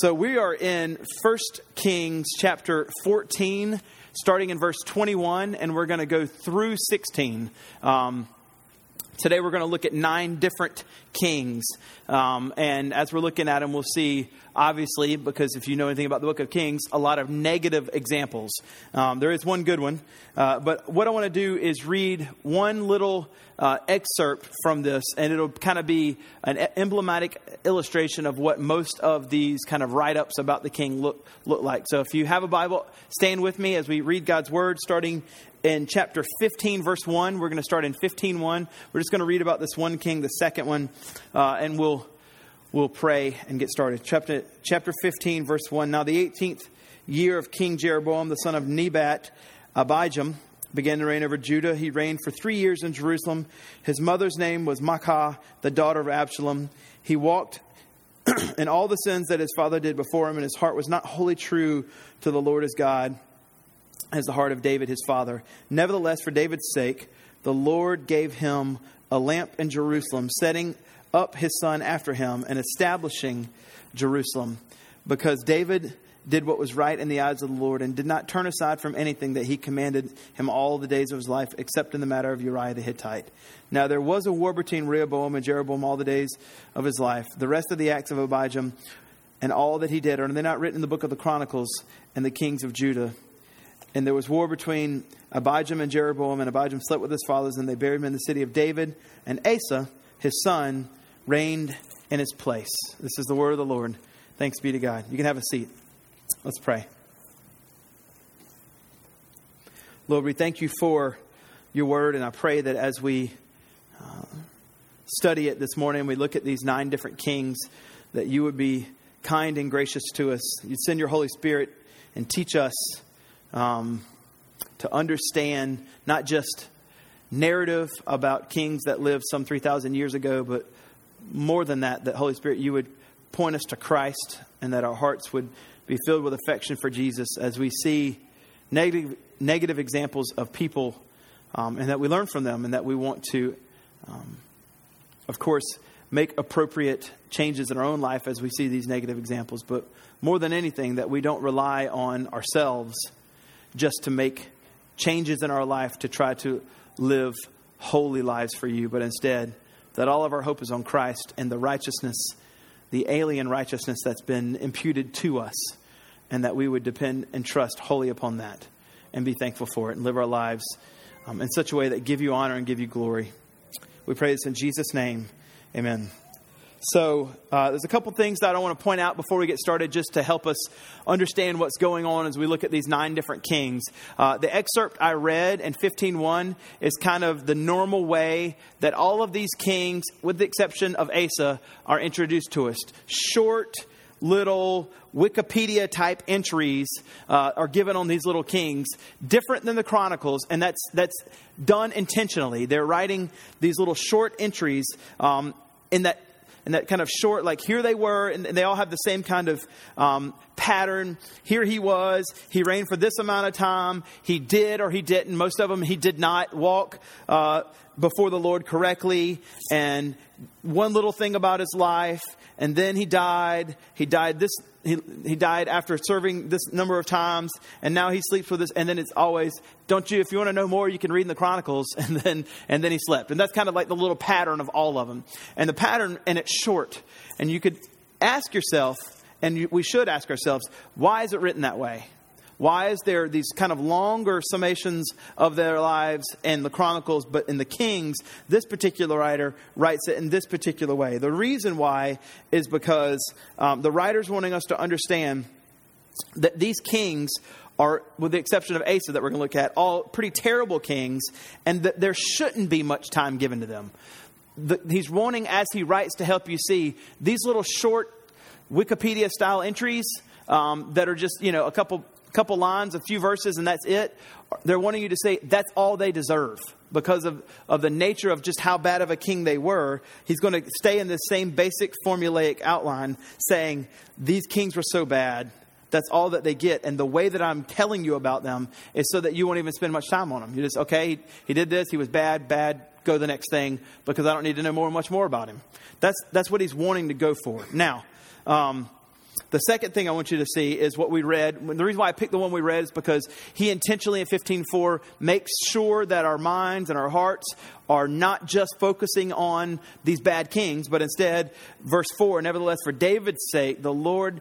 So we are in 1 Kings chapter 14, starting in verse 21, and we're going to go through 16. Um, today we're going to look at nine different kings. Um, and as we're looking at them, we'll see, obviously, because if you know anything about the book of Kings, a lot of negative examples. Um, there is one good one. Uh, but what I want to do is read one little uh, excerpt from this, and it'll kind of be an emblematic illustration of what most of these kind of write ups about the king look, look like. So if you have a Bible, stand with me as we read God's word, starting in chapter 15, verse 1. We're going to start in 15 1. We're just going to read about this one king, the second one, uh, and we'll, we'll pray and get started. Chapter, chapter 15, verse 1. Now, the 18th year of King Jeroboam, the son of Nebat, Abijam, began to reign over Judah. He reigned for three years in Jerusalem. His mother's name was Maacah, the daughter of Absalom. He walked in all the sins that his father did before him, and his heart was not wholly true to the Lord his God, as the heart of David his father. Nevertheless, for David's sake, the Lord gave him a lamp in Jerusalem, setting up his son after him and establishing Jerusalem. Because David did what was right in the eyes of the Lord and did not turn aside from anything that he commanded him all the days of his life, except in the matter of Uriah the Hittite. Now there was a war between Rehoboam and Jeroboam all the days of his life. The rest of the acts of Abijam and all that he did, are they not written in the book of the Chronicles and the kings of Judah? And there was war between Abijam and Jeroboam, and Abijam slept with his fathers, and they buried him in the city of David. And Asa, his son, reigned in his place. This is the word of the Lord. Thanks be to God. You can have a seat. Let's pray. Lord, we thank you for your word, and I pray that as we uh, study it this morning, we look at these nine different kings, that you would be kind and gracious to us. You'd send your Holy Spirit and teach us um, to understand not just narrative about kings that lived some 3,000 years ago, but more than that, that Holy Spirit, you would point us to Christ and that our hearts would be filled with affection for Jesus as we see negative, negative examples of people um, and that we learn from them and that we want to, um, of course, make appropriate changes in our own life as we see these negative examples. But more than anything, that we don't rely on ourselves just to make changes in our life to try to live holy lives for you, but instead, that all of our hope is on Christ and the righteousness, the alien righteousness that's been imputed to us and that we would depend and trust wholly upon that and be thankful for it and live our lives um, in such a way that give you honor and give you glory. We pray this in Jesus' name. Amen. So, uh, there's a couple things that I want to point out before we get started just to help us understand what's going on as we look at these nine different kings. Uh, the excerpt I read in 15.1 is kind of the normal way that all of these kings, with the exception of Asa, are introduced to us. Short, little Wikipedia type entries uh, are given on these little kings, different than the Chronicles, and that's that's done intentionally. They're writing these little short entries um, in that in that kind of short, like here they were, and they all have the same kind of um, pattern. Here he was, he reigned for this amount of time. He did or he didn't. Most of them, he did not walk uh, before the Lord correctly. And one little thing about his life, and then he died. He died this. He, he died after serving this number of times, and now he sleeps with us. And then it's always, don't you? If you want to know more, you can read in the Chronicles. And then and then he slept, and that's kind of like the little pattern of all of them. And the pattern, and it's short. And you could ask yourself, and we should ask ourselves, why is it written that way? Why is there these kind of longer summations of their lives in the Chronicles, but in the Kings, this particular writer writes it in this particular way? The reason why is because um, the writer's wanting us to understand that these kings are, with the exception of Asa that we're going to look at, all pretty terrible kings, and that there shouldn't be much time given to them. The, he's wanting, as he writes, to help you see these little short Wikipedia style entries um, that are just, you know, a couple couple lines, a few verses, and that's it. They're wanting you to say that's all they deserve because of, of the nature of just how bad of a king they were. He's going to stay in this same basic formulaic outline saying, These kings were so bad. That's all that they get. And the way that I'm telling you about them is so that you won't even spend much time on them. You just, okay, he, he did this, he was bad, bad, go the next thing because I don't need to know more, much more about him. That's, that's what he's wanting to go for. Now, um, The second thing I want you to see is what we read. The reason why I picked the one we read is because he intentionally in 15:4 makes sure that our minds and our hearts are not just focusing on these bad kings, but instead, verse 4, nevertheless, for David's sake, the Lord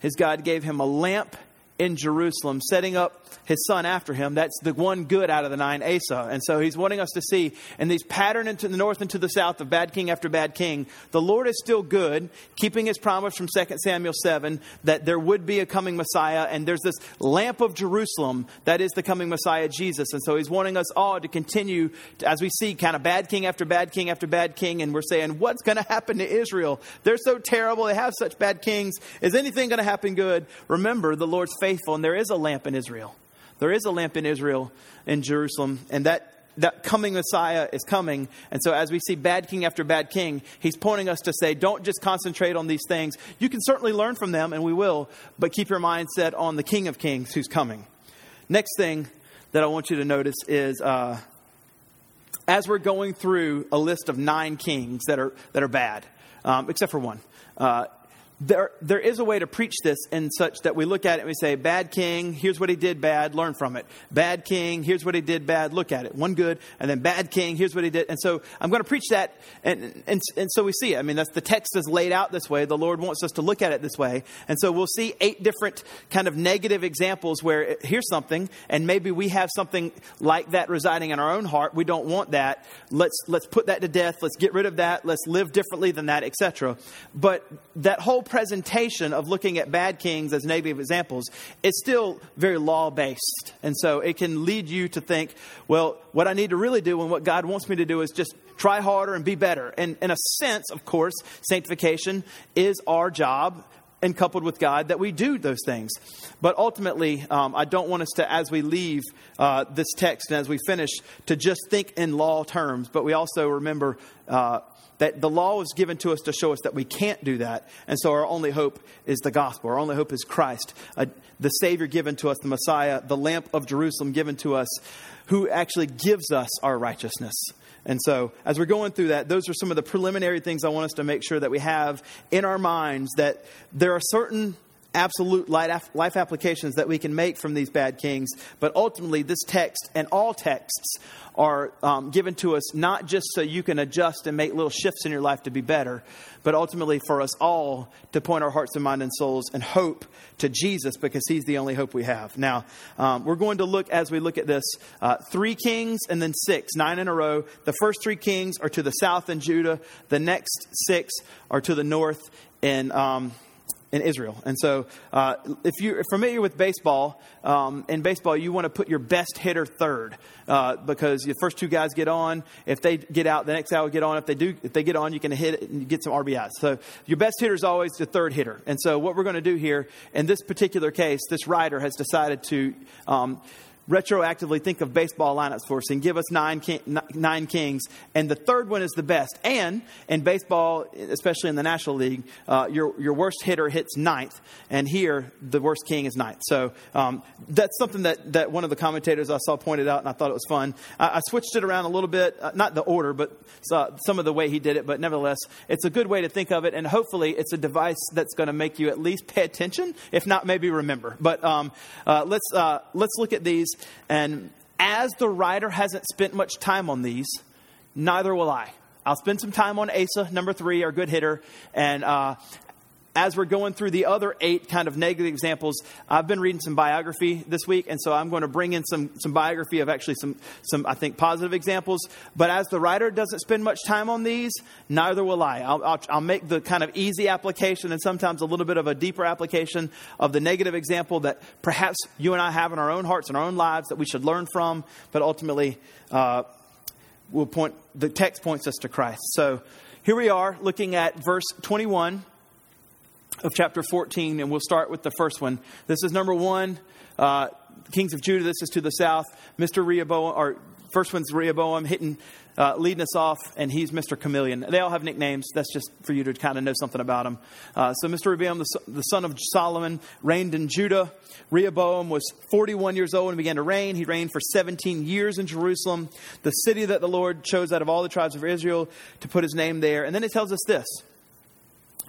his God gave him a lamp in Jerusalem, setting up his son after him. That's the one good out of the nine, Asa. And so he's wanting us to see in these pattern into the north and to the south of bad king after bad king, the Lord is still good, keeping his promise from 2 Samuel 7 that there would be a coming Messiah. And there's this lamp of Jerusalem that is the coming Messiah, Jesus. And so he's wanting us all to continue, to, as we see kind of bad king after bad king after bad king. And we're saying, what's going to happen to Israel? They're so terrible. They have such bad kings. Is anything going to happen good? Remember, the Lord's faithful, and there is a lamp in Israel. There is a lamp in Israel, in Jerusalem, and that that coming Messiah is coming. And so, as we see bad king after bad king, he's pointing us to say, don't just concentrate on these things. You can certainly learn from them, and we will, but keep your mind set on the King of Kings who's coming. Next thing that I want you to notice is uh, as we're going through a list of nine kings that are, that are bad, um, except for one. Uh, there, there is a way to preach this in such that we look at it and we say, bad king, here's what he did bad, learn from it. Bad king, here's what he did bad, look at it. One good, and then bad king, here's what he did. And so I'm going to preach that, and, and, and so we see it. I mean, that's, the text is laid out this way. The Lord wants us to look at it this way. And so we'll see eight different kind of negative examples where it, here's something, and maybe we have something like that residing in our own heart. We don't want that. Let's, let's put that to death. Let's get rid of that. Let's live differently than that, etc. But that whole presentation of looking at bad kings as negative examples is still very law based. And so it can lead you to think, well, what I need to really do and what God wants me to do is just try harder and be better. And in a sense, of course, sanctification is our job and coupled with God that we do those things. But ultimately, um, I don't want us to, as we leave uh, this text and as we finish, to just think in law terms, but we also remember uh, that the law was given to us to show us that we can't do that. And so our only hope is the gospel. Our only hope is Christ, uh, the Savior given to us, the Messiah, the lamp of Jerusalem given to us, who actually gives us our righteousness. And so, as we're going through that, those are some of the preliminary things I want us to make sure that we have in our minds that there are certain absolute life applications that we can make from these bad kings. But ultimately, this text and all texts are um, given to us not just so you can adjust and make little shifts in your life to be better, but ultimately for us all to point our hearts and mind and souls and hope to Jesus because He's the only hope we have. Now, um, we're going to look as we look at this uh, three kings and then six, nine in a row. The first three kings are to the south in Judah, the next six are to the north in. Um, in Israel. And so, uh, if you're familiar with baseball, um, in baseball, you want to put your best hitter third uh, because the first two guys get on. If they get out, the next guy will get on. If they do, if they get on, you can hit it and get some RBIs. So, your best hitter is always the third hitter. And so, what we're going to do here in this particular case, this writer has decided to. Um, retroactively think of baseball lineups for us and give us nine, nine kings. And the third one is the best. And in baseball, especially in the National League, uh, your, your worst hitter hits ninth. And here, the worst king is ninth. So um, that's something that, that one of the commentators I saw pointed out, and I thought it was fun. I, I switched it around a little bit, uh, not the order, but uh, some of the way he did it. But nevertheless, it's a good way to think of it. And hopefully, it's a device that's going to make you at least pay attention, if not maybe remember. But um, uh, let's, uh, let's look at these and as the writer hasn't spent much time on these, neither will I. I'll spend some time on Asa, number three, our good hitter. And uh, as we're going through the other eight kind of negative examples, I've been reading some biography this week, and so I'm going to bring in some, some biography of actually some, some, I think, positive examples. But as the writer doesn't spend much time on these, neither will I. I'll, I'll, I'll make the kind of easy application and sometimes a little bit of a deeper application of the negative example that perhaps you and I have in our own hearts and our own lives that we should learn from, but ultimately, uh, will point, the text points us to Christ. So here we are looking at verse 21 of chapter 14, and we'll start with the first one. This is number one, uh, Kings of Judah. This is to the south. Mr. Rehoboam, or first one's Rehoboam, hitting, uh, leading us off, and he's Mr. Chameleon. They all have nicknames. That's just for you to kind of know something about him. Uh, so, Mr. Rehoboam, the, the son of Solomon, reigned in Judah. Rehoboam was 41 years old and began to reign. He reigned for 17 years in Jerusalem, the city that the Lord chose out of all the tribes of Israel to put his name there. And then it tells us this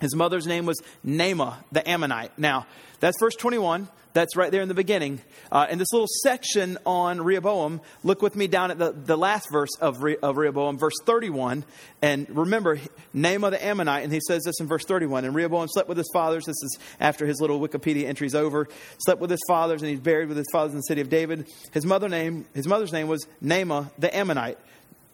His mother's name was Naamah, the Ammonite. Now, that's verse 21. That's right there in the beginning. Uh, in this little section on Rehoboam, look with me down at the, the last verse of, Re, of Rehoboam, verse 31. And remember, Naamah the Ammonite, and he says this in verse 31. And Rehoboam slept with his fathers. This is after his little Wikipedia entry's over. Slept with his fathers, and he's buried with his fathers in the city of David. His, mother name, his mother's name was Naamah the Ammonite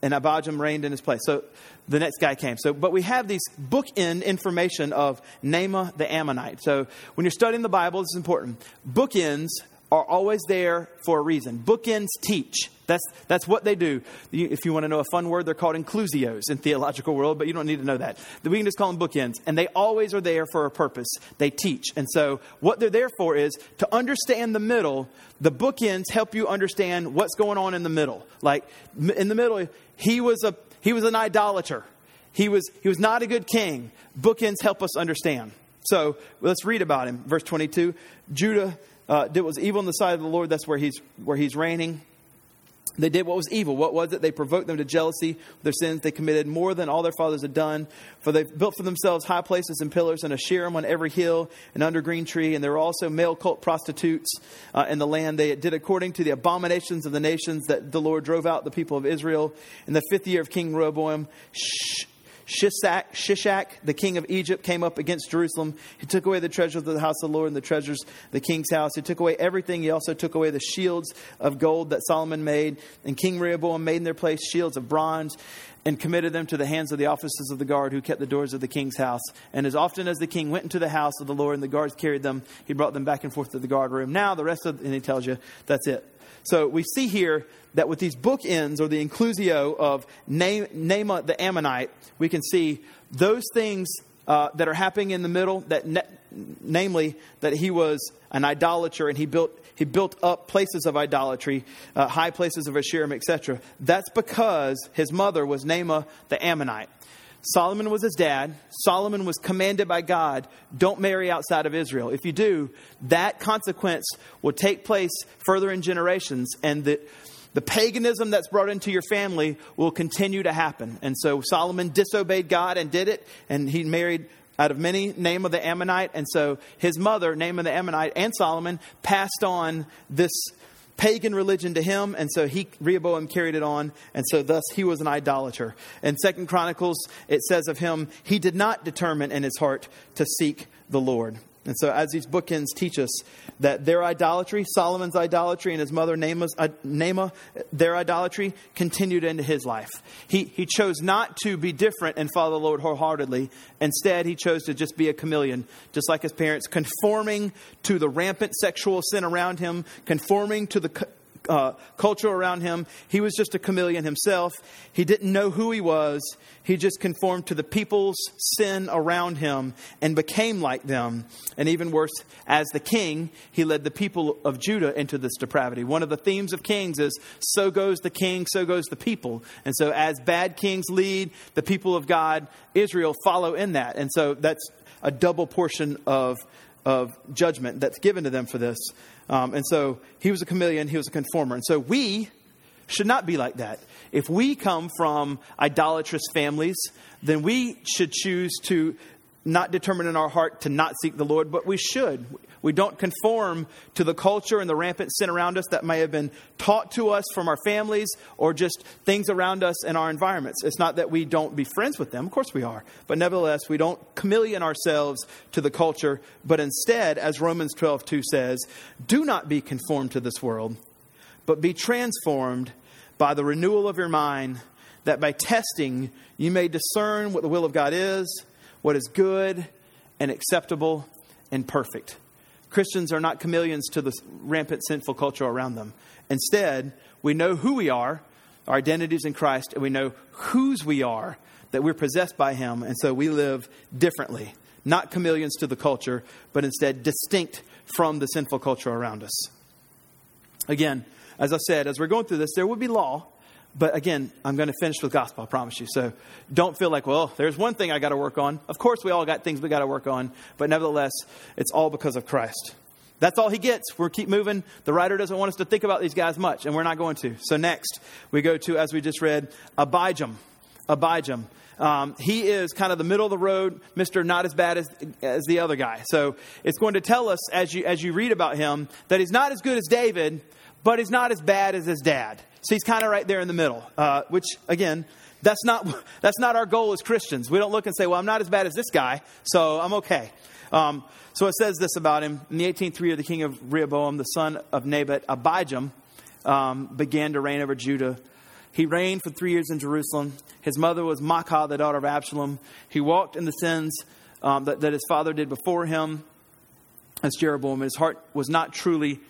and Abijam reigned in his place. So the next guy came. So, but we have these bookend information of Naamah the Ammonite. So when you're studying the Bible, this is important. Bookends are always there for a reason. Bookends teach. That's, that's what they do. If you want to know a fun word, they're called inclusios in theological world, but you don't need to know that. We can just call them bookends. And they always are there for a purpose. They teach. And so what they're there for is to understand the middle. The bookends help you understand what's going on in the middle. Like in the middle, he was, a, he was an idolater. He was, he was not a good king. Bookends help us understand. So let's read about him. Verse 22 Judah uh, did was evil in the sight of the Lord. That's where he's, where he's reigning. They did what was evil. What was it? They provoked them to jealousy with their sins. They committed more than all their fathers had done. For they built for themselves high places and pillars and a Asherim on every hill and under green tree. And there were also male cult prostitutes uh, in the land. They did according to the abominations of the nations that the Lord drove out the people of Israel. In the fifth year of King Rehoboam, Shh, Shishak, Shishak, the king of Egypt, came up against Jerusalem. He took away the treasures of the house of the Lord and the treasures of the king's house. He took away everything. He also took away the shields of gold that Solomon made. And King Rehoboam made in their place shields of bronze and committed them to the hands of the officers of the guard who kept the doors of the king's house. And as often as the king went into the house of the Lord and the guards carried them, he brought them back and forth to the guard room. Now, the rest of, and he tells you, that's it. So we see here that with these bookends or the inclusio of Naamah the Ammonite, we can see those things uh, that are happening in the middle, that ne- namely that he was an idolater and he built he built up places of idolatry, uh, high places of Asherim, etc. That's because his mother was Naamah the Ammonite. Solomon was his dad. Solomon was commanded by God, don't marry outside of Israel. If you do, that consequence will take place further in generations, and the, the paganism that's brought into your family will continue to happen. And so Solomon disobeyed God and did it, and he married out of many, Naamah the Ammonite. And so his mother, Naamah the Ammonite, and Solomon passed on this pagan religion to him, and so he Rehoboam carried it on, and so thus he was an idolater. In Second Chronicles, it says of him, he did not determine in his heart to seek the Lord. And so, as these bookends teach us that their idolatry, Solomon's idolatry, and his mother Naamah's, uh, their idolatry, continued into his life. He, he chose not to be different and follow the Lord wholeheartedly. Instead, he chose to just be a chameleon, just like his parents, conforming to the rampant sexual sin around him, conforming to the uh, culture around him. He was just a chameleon himself. He didn't know who he was. He just conformed to the people's sin around him and became like them. And even worse, as the king, he led the people of Judah into this depravity. One of the themes of kings is so goes the king, so goes the people. And so, as bad kings lead, the people of God, Israel, follow in that. And so, that's a double portion of, of judgment that's given to them for this. Um, and so he was a chameleon, he was a conformer. And so we should not be like that. If we come from idolatrous families, then we should choose to not determine in our heart to not seek the Lord, but we should. We don't conform to the culture and the rampant sin around us that may have been taught to us from our families or just things around us in our environments. It's not that we don't be friends with them, of course we are, but nevertheless, we don't chameleon ourselves to the culture, but instead, as Romans 12 2 says, do not be conformed to this world, but be transformed by the renewal of your mind, that by testing you may discern what the will of God is, what is good and acceptable and perfect. Christians are not chameleons to the rampant sinful culture around them. Instead, we know who we are, our identities in Christ, and we know whose we are, that we're possessed by Him, and so we live differently. Not chameleons to the culture, but instead distinct from the sinful culture around us. Again, as I said, as we're going through this, there will be law, but again, I'm going to finish with gospel, I promise you. So don't feel like, well, there's one thing I got to work on. Of course, we all got things we got to work on, but nevertheless, it's all because of Christ. That's all he gets. We'll keep moving. The writer doesn't want us to think about these guys much, and we're not going to. So next, we go to, as we just read, Abijam. Abijam. Um, he is kind of the middle of the road, Mr. Not as bad as, as the other guy. So it's going to tell us as you, as you read about him that he's not as good as David, but he's not as bad as his dad. So he's kind of right there in the middle, uh, which, again, that's not, that's not our goal as Christians. We don't look and say, well, I'm not as bad as this guy, so I'm okay. Um, so it says this about him. In the 18th year, the king of Rehoboam, the son of Nebat, Abijam, um, began to reign over Judah. He reigned for three years in Jerusalem. His mother was Maacah, the daughter of Absalom. He walked in the sins um, that, that his father did before him as Jeroboam. His heart was not truly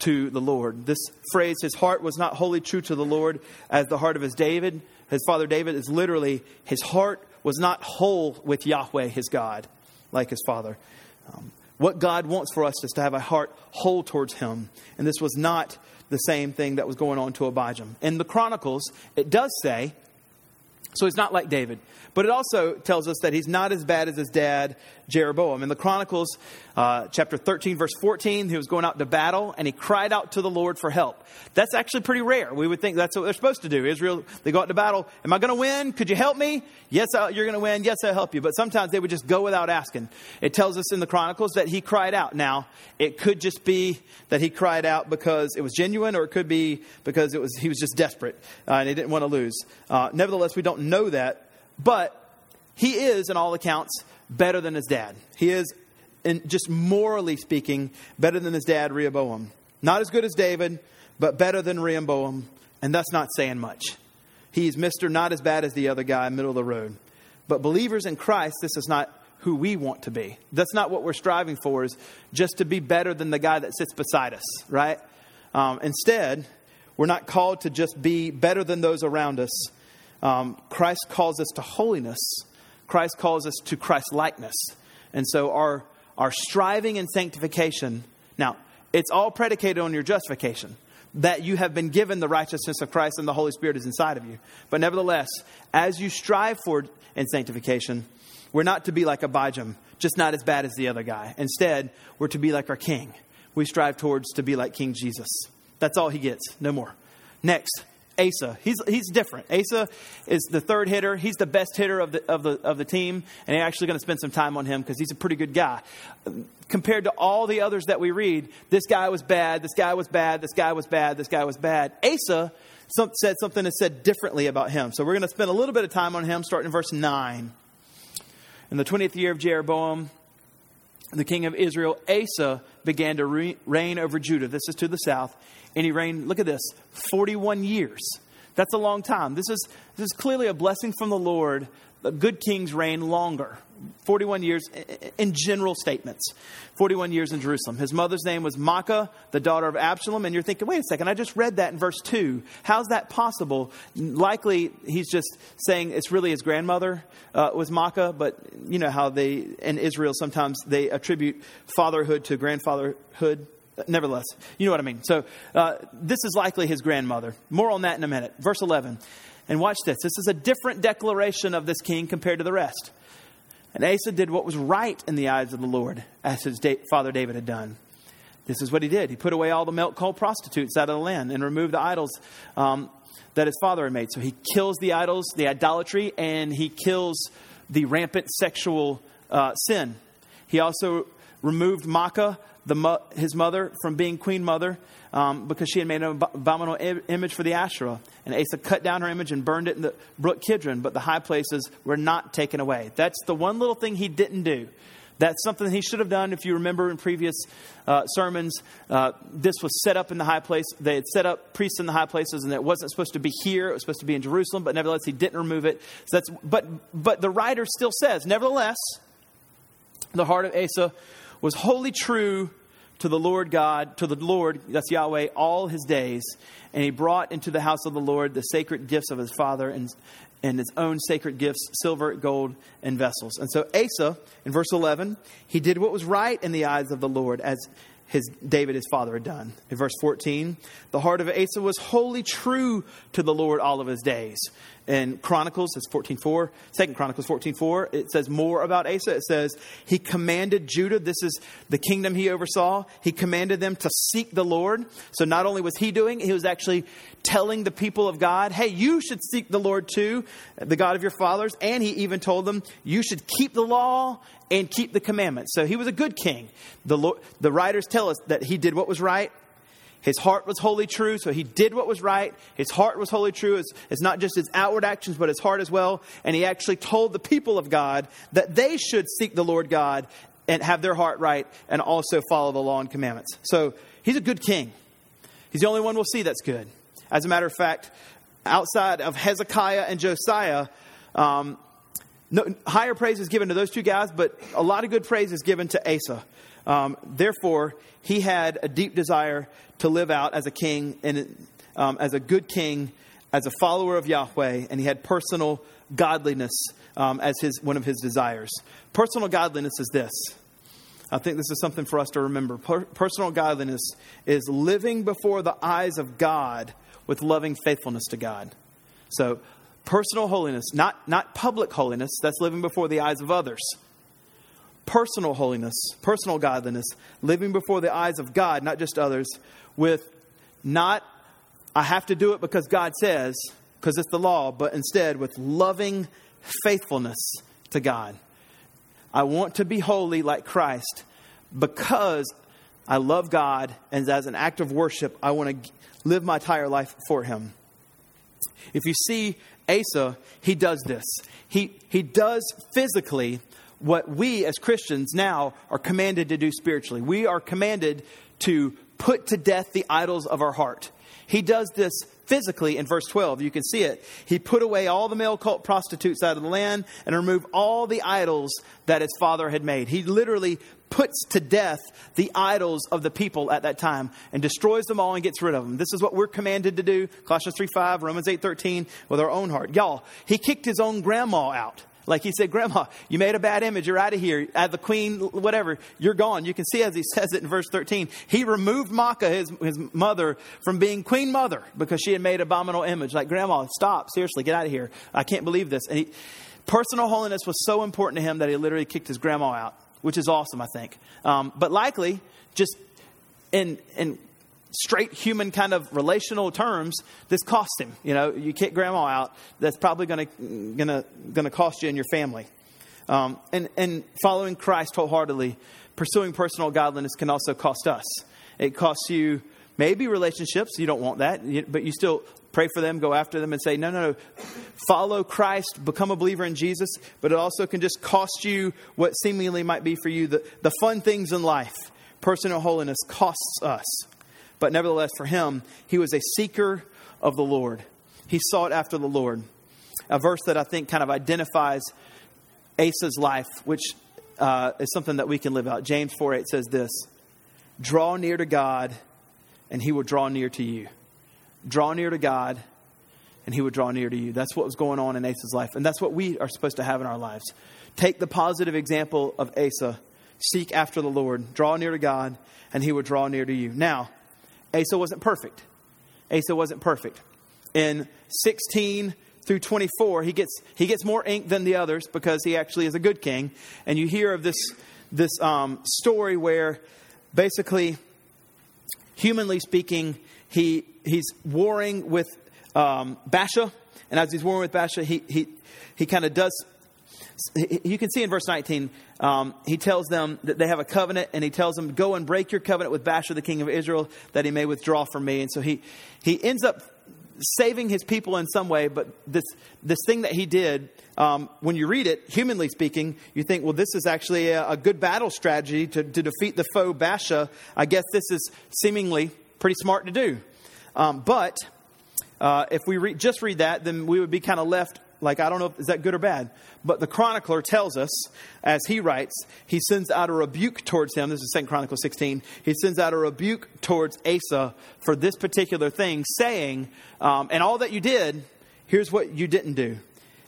to the Lord. This phrase, his heart was not wholly true to the Lord as the heart of his David. His father David is literally, his heart was not whole with Yahweh, his God, like his father. Um, what God wants for us is to have a heart whole towards him. And this was not the same thing that was going on to Abijam. In the Chronicles, it does say, so he's not like David. But it also tells us that he's not as bad as his dad, Jeroboam. In the Chronicles, uh, chapter 13, verse 14, he was going out to battle and he cried out to the Lord for help. That's actually pretty rare. We would think that's what they're supposed to do. Israel, they go out to battle. Am I going to win? Could you help me? Yes, I'll, you're going to win. Yes, I'll help you. But sometimes they would just go without asking. It tells us in the Chronicles that he cried out. Now, it could just be that he cried out because it was genuine, or it could be because it was he was just desperate uh, and he didn't want to lose. Uh, nevertheless, we don't know that but he is, in all accounts, better than his dad. He is, in, just morally speaking, better than his dad, Rehoboam. Not as good as David, but better than Rehoboam. And that's not saying much. He's Mr. Not as bad as the other guy, middle of the road. But believers in Christ, this is not who we want to be. That's not what we're striving for, is just to be better than the guy that sits beside us, right? Um, instead, we're not called to just be better than those around us um, Christ calls us to holiness. Christ calls us to Christ likeness. And so our, our striving and sanctification, now, it's all predicated on your justification, that you have been given the righteousness of Christ and the Holy Spirit is inside of you. But nevertheless, as you strive for in sanctification, we're not to be like Abijam, just not as bad as the other guy. Instead, we're to be like our King. We strive towards to be like King Jesus. That's all he gets, no more. Next, Asa. He's, he's different. Asa is the third hitter. He's the best hitter of the, of the, of the team, and I'm actually going to spend some time on him because he's a pretty good guy. Compared to all the others that we read, this guy was bad, this guy was bad, this guy was bad, this guy was bad. Asa some, said something that said differently about him. So we're going to spend a little bit of time on him, starting in verse 9. In the 20th year of Jeroboam, the king of Israel, Asa began to re- reign over Judah. This is to the south and he reigned, look at this, 41 years. That's a long time. This is, this is clearly a blessing from the Lord. The good kings reign longer. 41 years in general statements. 41 years in Jerusalem. His mother's name was Maacah, the daughter of Absalom. And you're thinking, wait a second, I just read that in verse 2. How's that possible? Likely, he's just saying it's really his grandmother uh, was Maacah, but you know how they, in Israel, sometimes they attribute fatherhood to grandfatherhood. Nevertheless, you know what I mean. So, uh, this is likely his grandmother. More on that in a minute. Verse 11. And watch this. This is a different declaration of this king compared to the rest. And Asa did what was right in the eyes of the Lord, as his da- father David had done. This is what he did. He put away all the male cult prostitutes out of the land and removed the idols um, that his father had made. So he kills the idols, the idolatry, and he kills the rampant sexual uh, sin. He also removed Maacah, the, his mother from being queen mother um, because she had made an abominable image for the Asherah. And Asa cut down her image and burned it in the brook Kidron, but the high places were not taken away. That's the one little thing he didn't do. That's something he should have done. If you remember in previous uh, sermons, uh, this was set up in the high place. They had set up priests in the high places, and it wasn't supposed to be here. It was supposed to be in Jerusalem, but nevertheless, he didn't remove it. So that's, but, but the writer still says, nevertheless, the heart of Asa was wholly true to the Lord God, to the Lord, that's Yahweh, all his days. And he brought into the house of the Lord the sacred gifts of his father and, and his own sacred gifts, silver, gold, and vessels. And so Asa, in verse 11, he did what was right in the eyes of the Lord, as his David his father had done. In verse 14, the heart of Asa was wholly true to the Lord all of his days. In Chronicles, it's 14.4, 2 Chronicles 14.4, it says more about Asa. It says, he commanded Judah, this is the kingdom he oversaw, he commanded them to seek the Lord. So not only was he doing, he was actually telling the people of God, hey, you should seek the Lord too, the God of your fathers. And he even told them, you should keep the law and keep the commandments. So he was a good king. The, Lord, the writers tell us that he did what was right. His heart was wholly true, so he did what was right. His heart was wholly true. It's, it's not just his outward actions, but his heart as well. And he actually told the people of God that they should seek the Lord God and have their heart right and also follow the law and commandments. So he's a good king. He's the only one we'll see that's good. As a matter of fact, outside of Hezekiah and Josiah, um, no, higher praise is given to those two guys, but a lot of good praise is given to Asa. Um, therefore, he had a deep desire to live out as a king and um, as a good king, as a follower of Yahweh, and he had personal godliness um, as his one of his desires. Personal godliness is this. I think this is something for us to remember. Per- personal godliness is living before the eyes of God with loving faithfulness to God. So, Personal holiness, not, not public holiness, that's living before the eyes of others. Personal holiness, personal godliness, living before the eyes of God, not just others, with not, I have to do it because God says, because it's the law, but instead with loving faithfulness to God. I want to be holy like Christ because I love God, and as an act of worship, I want to live my entire life for Him. If you see Asa, he does this. He, he does physically what we as Christians now are commanded to do spiritually. We are commanded to put to death the idols of our heart. He does this physically in verse 12. You can see it. He put away all the male cult prostitutes out of the land and removed all the idols that his father had made. He literally puts to death the idols of the people at that time and destroys them all and gets rid of them. This is what we're commanded to do. Colossians 3 5, Romans eight thirteen, with our own heart. Y'all, he kicked his own grandma out. Like he said, Grandma, you made a bad image. You're out of here. At the queen, whatever, you're gone. You can see as he says it in verse 13. He removed Maacah, his, his mother, from being queen mother because she had made abominable image. Like, Grandma, stop. Seriously, get out of here. I can't believe this. And he, personal holiness was so important to him that he literally kicked his grandma out which is awesome, I think. Um, but likely, just in, in straight human kind of relational terms, this cost him. You know, you kick grandma out, that's probably going to gonna, cost you and your family. Um, and, and following Christ wholeheartedly, pursuing personal godliness can also cost us. It costs you maybe relationships, you don't want that, but you still pray for them, go after them, and say, no, no, no, follow Christ, become a believer in Jesus, but it also can just cost you what seemingly might be for you the, the fun things in life. Personal holiness costs us. But nevertheless, for him, he was a seeker of the Lord. He sought after the Lord. A verse that I think kind of identifies Asa's life, which uh, is something that we can live out. James 4 8 says this Draw near to God, and he will draw near to you draw near to God, and he would draw near to you. That's what was going on in Asa's life. And that's what we are supposed to have in our lives. Take the positive example of Asa, seek after the Lord, draw near to God, and he would draw near to you. Now, Asa wasn't perfect. Asa wasn't perfect. In 16 through 24, he gets, he gets more ink than the others because he actually is a good king. And you hear of this, this um, story where basically, humanly speaking, he, he's warring with um, Baasha, and as he's warring with Baasha, he, he, he kind of does. You can see in verse 19, um, he tells them that they have a covenant, and he tells them, Go and break your covenant with Baasha, the king of Israel, that he may withdraw from me. And so he, he ends up saving his people in some way, but this, this thing that he did, um, when you read it, humanly speaking, you think, well, this is actually a, a good battle strategy to, to defeat the foe Baasha. I guess this is seemingly pretty smart to do. Um, but uh, if we re- just read that, then we would be kind of left like, I don't know, if, is that good or bad? But the chronicler tells us, as he writes, he sends out a rebuke towards him. This is 2 Chronicles 16. He sends out a rebuke towards Asa for this particular thing, saying, um, and all that you did, here's what you didn't do.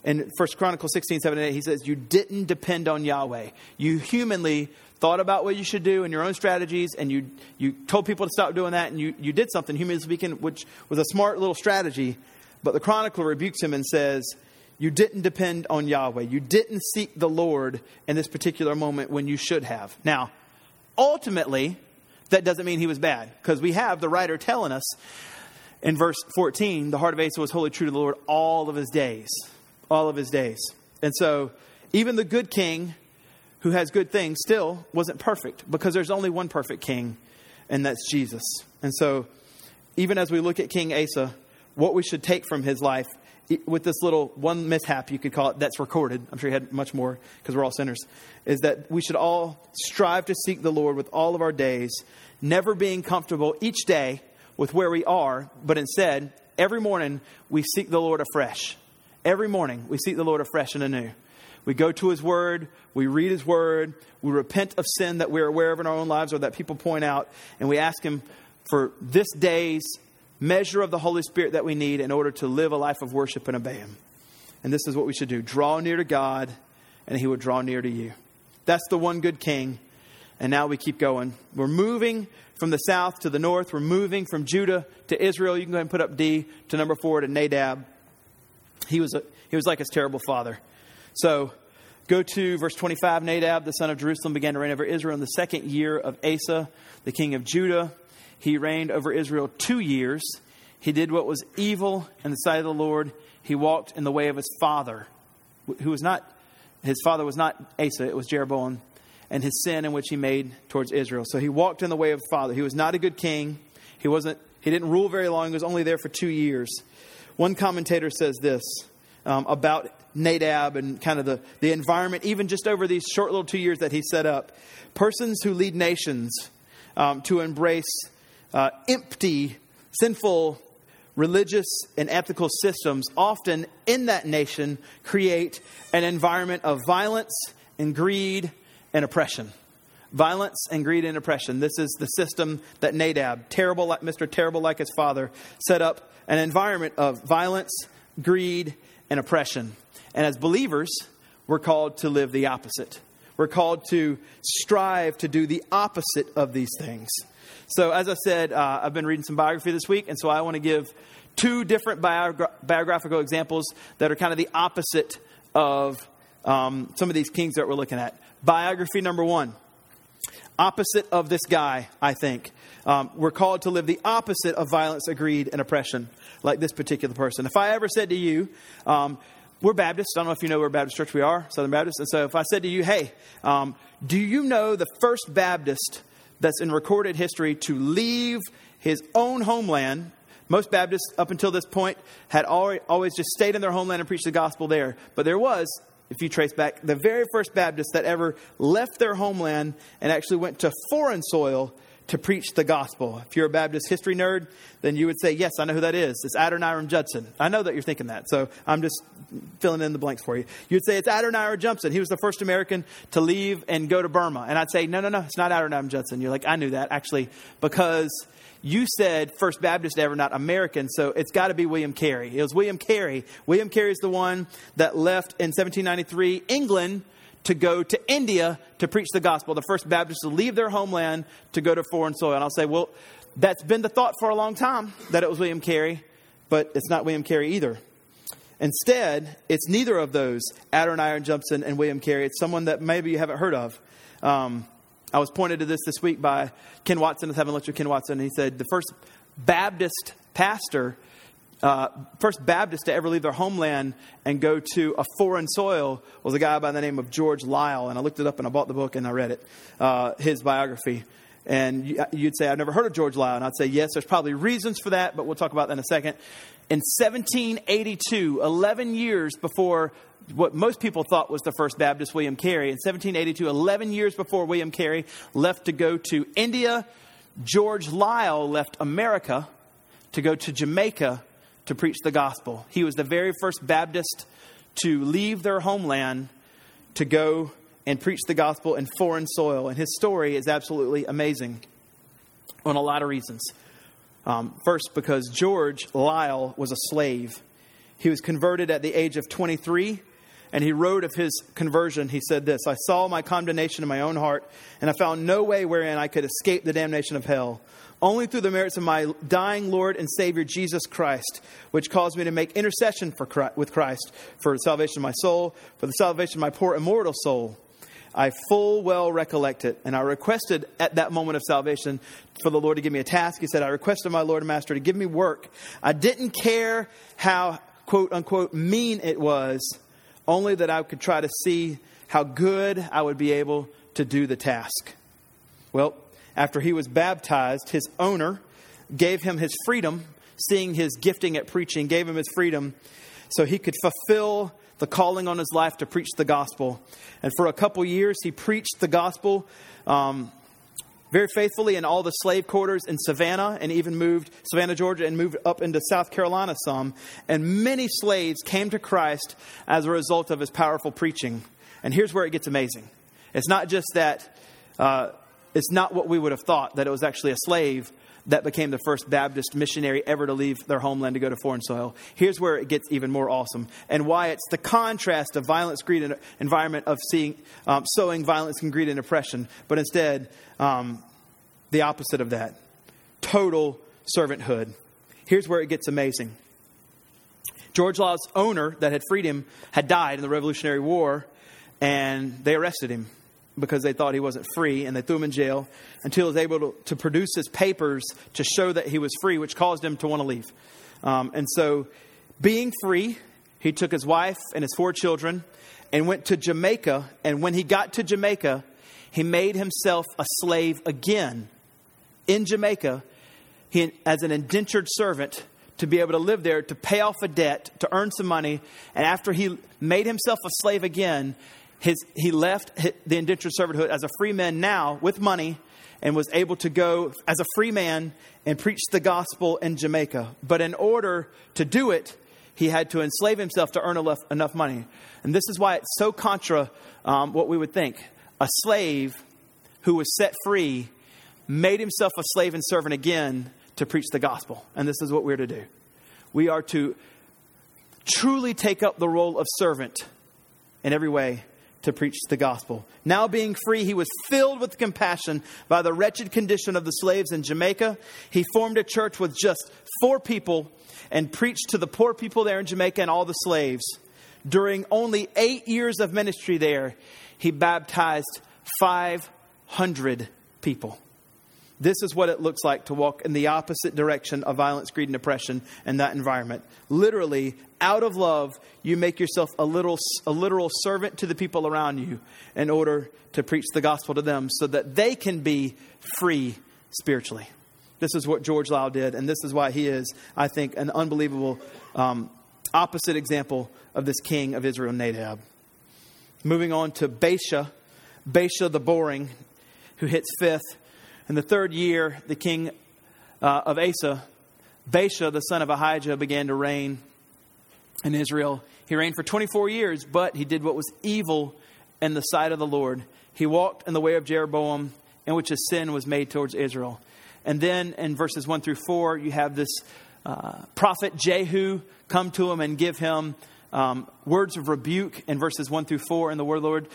In 1 Chronicles 16, 7, and 8, he says, You didn't depend on Yahweh. You humanly thought about what you should do and your own strategies, and you, you told people to stop doing that, and you, you did something, humanly speaking, which was a smart little strategy. But the chronicler rebukes him and says, You didn't depend on Yahweh. You didn't seek the Lord in this particular moment when you should have. Now, ultimately, that doesn't mean he was bad, because we have the writer telling us in verse 14 the heart of Asa was wholly true to the Lord all of his days. All of his days. And so, even the good king who has good things still wasn't perfect because there's only one perfect king, and that's Jesus. And so, even as we look at King Asa, what we should take from his life with this little one mishap, you could call it, that's recorded. I'm sure he had much more because we're all sinners. Is that we should all strive to seek the Lord with all of our days, never being comfortable each day with where we are, but instead, every morning we seek the Lord afresh. Every morning we seek the Lord afresh and anew. We go to His Word, we read His Word, we repent of sin that we're aware of in our own lives or that people point out, and we ask Him for this day's measure of the Holy Spirit that we need in order to live a life of worship and obey Him. And this is what we should do draw near to God, and He will draw near to you. That's the one good King. And now we keep going. We're moving from the south to the north. We're moving from Judah to Israel. You can go ahead and put up D to number four to Nadab. He was, a, he was like his terrible father. So go to verse 25. Nadab, the son of Jerusalem, began to reign over Israel in the second year of Asa, the king of Judah. He reigned over Israel two years. He did what was evil in the sight of the Lord. He walked in the way of his father, who was not, his father was not Asa, it was Jeroboam, and his sin in which he made towards Israel. So he walked in the way of father. He was not a good king. He wasn't, he didn't rule very long. He was only there for two years. One commentator says this um, about Nadab and kind of the, the environment, even just over these short little two years that he set up. Persons who lead nations um, to embrace uh, empty, sinful religious and ethical systems often in that nation create an environment of violence and greed and oppression. Violence and greed and oppression. This is the system that Nadab, terrible like Mr. Terrible like his father, set up an environment of violence, greed, and oppression. And as believers, we're called to live the opposite. We're called to strive to do the opposite of these things. So, as I said, uh, I've been reading some biography this week, and so I want to give two different biogra- biographical examples that are kind of the opposite of um, some of these kings that we're looking at. Biography number one, opposite of this guy, I think. Um, we're called to live the opposite of violence, greed, and oppression, like this particular person. If I ever said to you, um, we're Baptists. I don't know if you know where Baptist church we are, Southern Baptist. And so if I said to you, hey, um, do you know the first Baptist that's in recorded history to leave his own homeland. Most Baptists, up until this point, had always just stayed in their homeland and preached the gospel there. But there was, if you trace back, the very first Baptist that ever left their homeland and actually went to foreign soil to preach the gospel. If you're a Baptist history nerd, then you would say, Yes, I know who that is. It's Adoniram Judson. I know that you're thinking that, so I'm just filling in the blanks for you. You'd say, It's Adoniram Judson. He was the first American to leave and go to Burma. And I'd say, No, no, no, it's not Adoniram Judson. You're like, I knew that, actually, because you said First Baptist ever, not American, so it's got to be William Carey. It was William Carey. William Carey is the one that left in 1793 England to go to India to preach the gospel, the first Baptists to leave their homeland to go to foreign soil. And I'll say, well, that's been the thought for a long time that it was William Carey, but it's not William Carey either. Instead, it's neither of those, Adoniram Judson and William Carey. It's someone that maybe you haven't heard of. Um, I was pointed to this this week by Ken Watson, I Heaven with Ken Watson, and he said the first Baptist pastor uh, first Baptist to ever leave their homeland and go to a foreign soil was a guy by the name of George Liele. And I looked it up and I bought the book and I read it, uh, his biography. And you'd say, I've never heard of George Liele. And I'd say, yes, there's probably reasons for that, but we'll talk about that in a second. In 1782, 11 years before what most people thought was the first Baptist, William Carey, in 1782, 11 years before William Carey left to go to India, George Liele left America to go to Jamaica to preach the gospel. He was the very first Baptist to leave their homeland to go and preach the gospel in foreign soil. And his story is absolutely amazing on a lot of reasons. Um, first, because George Liele was a slave. He was converted at the age of 23 and he wrote of his conversion, he said this I saw my condemnation in my own heart, and I found no way wherein I could escape the damnation of hell. Only through the merits of my dying Lord and Savior Jesus Christ, which caused me to make intercession for Christ, with Christ for the salvation of my soul, for the salvation of my poor immortal soul. I full well recollect it, and I requested at that moment of salvation for the Lord to give me a task. He said, I requested my Lord and Master to give me work. I didn't care how, quote unquote, mean it was, only that I could try to see how good I would be able to do the task. Well, after he was baptized, his owner gave him his freedom, seeing his gifting at preaching, gave him his freedom so he could fulfill the calling on his life to preach the gospel. And for a couple years, he preached the gospel um, very faithfully in all the slave quarters in Savannah and even moved Savannah, Georgia, and moved up into South Carolina some. And many slaves came to Christ as a result of his powerful preaching. And here's where it gets amazing it's not just that, uh, it's not what we would have thought, that it was actually a slave that became the first Baptist missionary ever to leave their homeland to go to foreign soil. Here's where it gets even more awesome, and why it's the contrast of violence, greed, and environment of seeing um, sowing violence and greed and oppression, but instead um, the opposite of that: total servanthood. Here's where it gets amazing. George Liele's owner that had freed him had died in the Revolutionary War, and they arrested him because they thought he wasn't free, and they threw him in jail until he was able to, to produce his papers to show that he was free, which caused him to want to leave. Um, and so, being free, he took his wife and his four children and went to Jamaica. And when he got to Jamaica, he made himself a slave again in Jamaica he, as an indentured servant to be able to live there, to pay off a debt, to earn some money. And after he made himself a slave again, his, he left the indentured servanthood as a free man now with money and was able to go as a free man and preach the gospel in Jamaica. But in order to do it, he had to enslave himself to earn enough, enough money. And this is why it's so contra um, what we would think. A slave who was set free made himself a slave and servant again to preach the gospel. And this is what we're to do. We are to truly take up the role of servant in every way to preach the gospel. Now, being free, he was filled with compassion by the wretched condition of the slaves in Jamaica. He formed a church with just four people and preached to the poor people there in Jamaica and all the slaves. During only eight years of ministry there, he baptized 500 people. This is what it looks like to walk in the opposite direction of violence, greed, and oppression in that environment. Literally, out of love, you make yourself a, little, a literal servant to the people around you in order to preach the gospel to them so that they can be free spiritually. This is what George Liele did, and this is why he is, I think, an unbelievable um, opposite example of this king of Israel, Nadab. Moving on to Baasha, Baasha the boring, who hits fifth in the third year, the king uh, of Asa, Baasha, the son of Ahijah, began to reign in Israel. He reigned for 24 years, but he did what was evil in the sight of the Lord. He walked in the way of Jeroboam, in which a sin was made towards Israel. And then in verses 1 through 4, you have this uh, prophet Jehu come to him and give him um, words of rebuke in verses 1 through 4. And the word Lord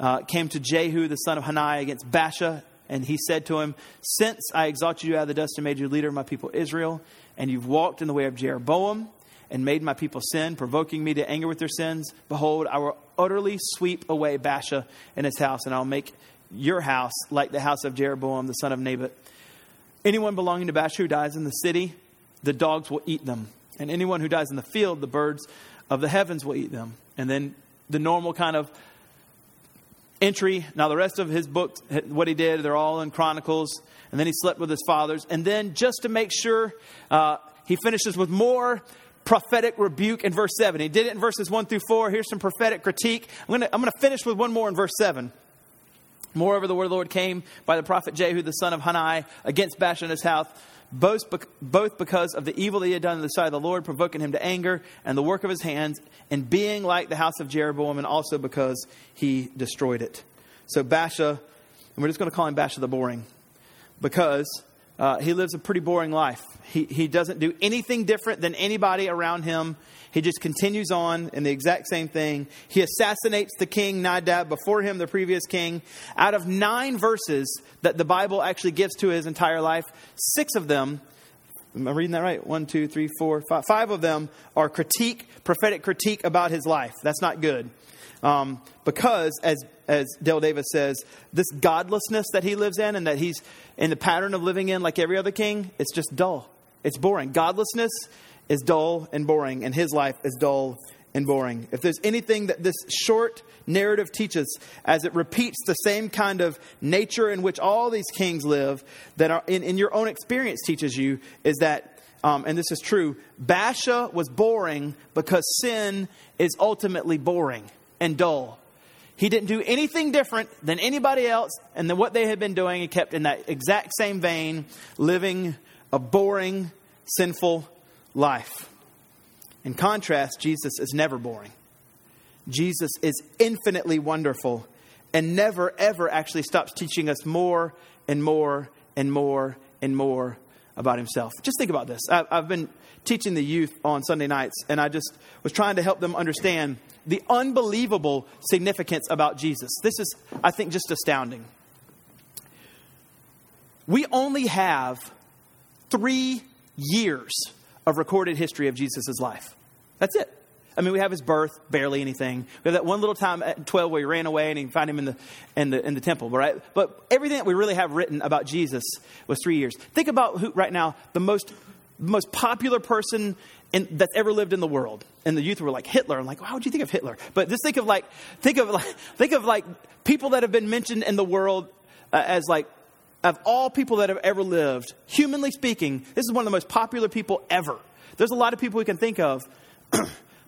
uh, came to Jehu, the son of Hanani, against Baasha and he said to him, Since I exalted you out of the dust and made you leader of my people Israel, and you've walked in the way of Jeroboam and made my people sin, provoking me to anger with their sins, behold, I will utterly sweep away Baasha and his house, and I'll make your house like the house of Jeroboam, the son of Nebat. Anyone belonging to Baasha who dies in the city, the dogs will eat them. And anyone who dies in the field, the birds of the heavens will eat them. And then the normal kind of entry. Now, the rest of his books, what he did, they're all in Chronicles. And then he slept with his fathers. And then, just to make sure, uh, he finishes with more prophetic rebuke in verse 7. He did it in verses 1 through 4. Here's some prophetic critique. I'm going to finish with one more in verse 7. Moreover, the word of the Lord came by the prophet Jehu, the son of Hanani, against Baasha and his house both, both because of the evil that he had done in the sight of the Lord, provoking him to anger, and the work of his hands, and being like the house of Jeroboam, and also because he destroyed it. So Baasha, and we're just going to call him Baasha the boring, because Uh, he lives a pretty boring life. He, he doesn't do anything different than anybody around him. He just continues on in the exact same thing. He assassinates the king Nadab before him, the previous king. Out of nine verses that the Bible actually gives to his entire life, six of them, am I reading that right? One, two, three, four, five. Five of them are critique, prophetic critique about his life. That's not good. Um, because, as, as Dale Davis says, this godlessness that he lives in and that he's in the pattern of living in like every other king, it's just dull. It's boring. Godlessness is dull and boring, and his life is dull and boring. If there's anything that this short narrative teaches, as it repeats the same kind of nature in which all these kings live, that are in, in your own experience teaches you, is that, um, and this is true, Baasha was boring because sin is ultimately boring and dull. He didn't do anything different than anybody else and than what they had been doing. He kept in that exact same vein, living a boring, sinful life. In contrast, Jesus is never boring. Jesus is infinitely wonderful and never, ever actually stops teaching us more and more and more and more about himself. Just think about this. I've been teaching the youth on Sunday nights, and I just was trying to help them understand the unbelievable significance about Jesus. This is, I think, just astounding. We only have three years of recorded history of Jesus' life. That's it. I mean, we have his birth, barely anything. We have that one little time at 12 where he ran away and you find him in the, in the, in the temple, right? But everything that we really have written about Jesus was three years. Think about who, right now, the most, most popular person in, that's ever lived in the world. And the youth were like Hitler. I'm like, how would you think of Hitler? But just think of like, think of like, think of like people that have been mentioned in the world uh, as like, of all people that have ever lived, humanly speaking, this is one of the most popular people ever. There's a lot of people we can think of.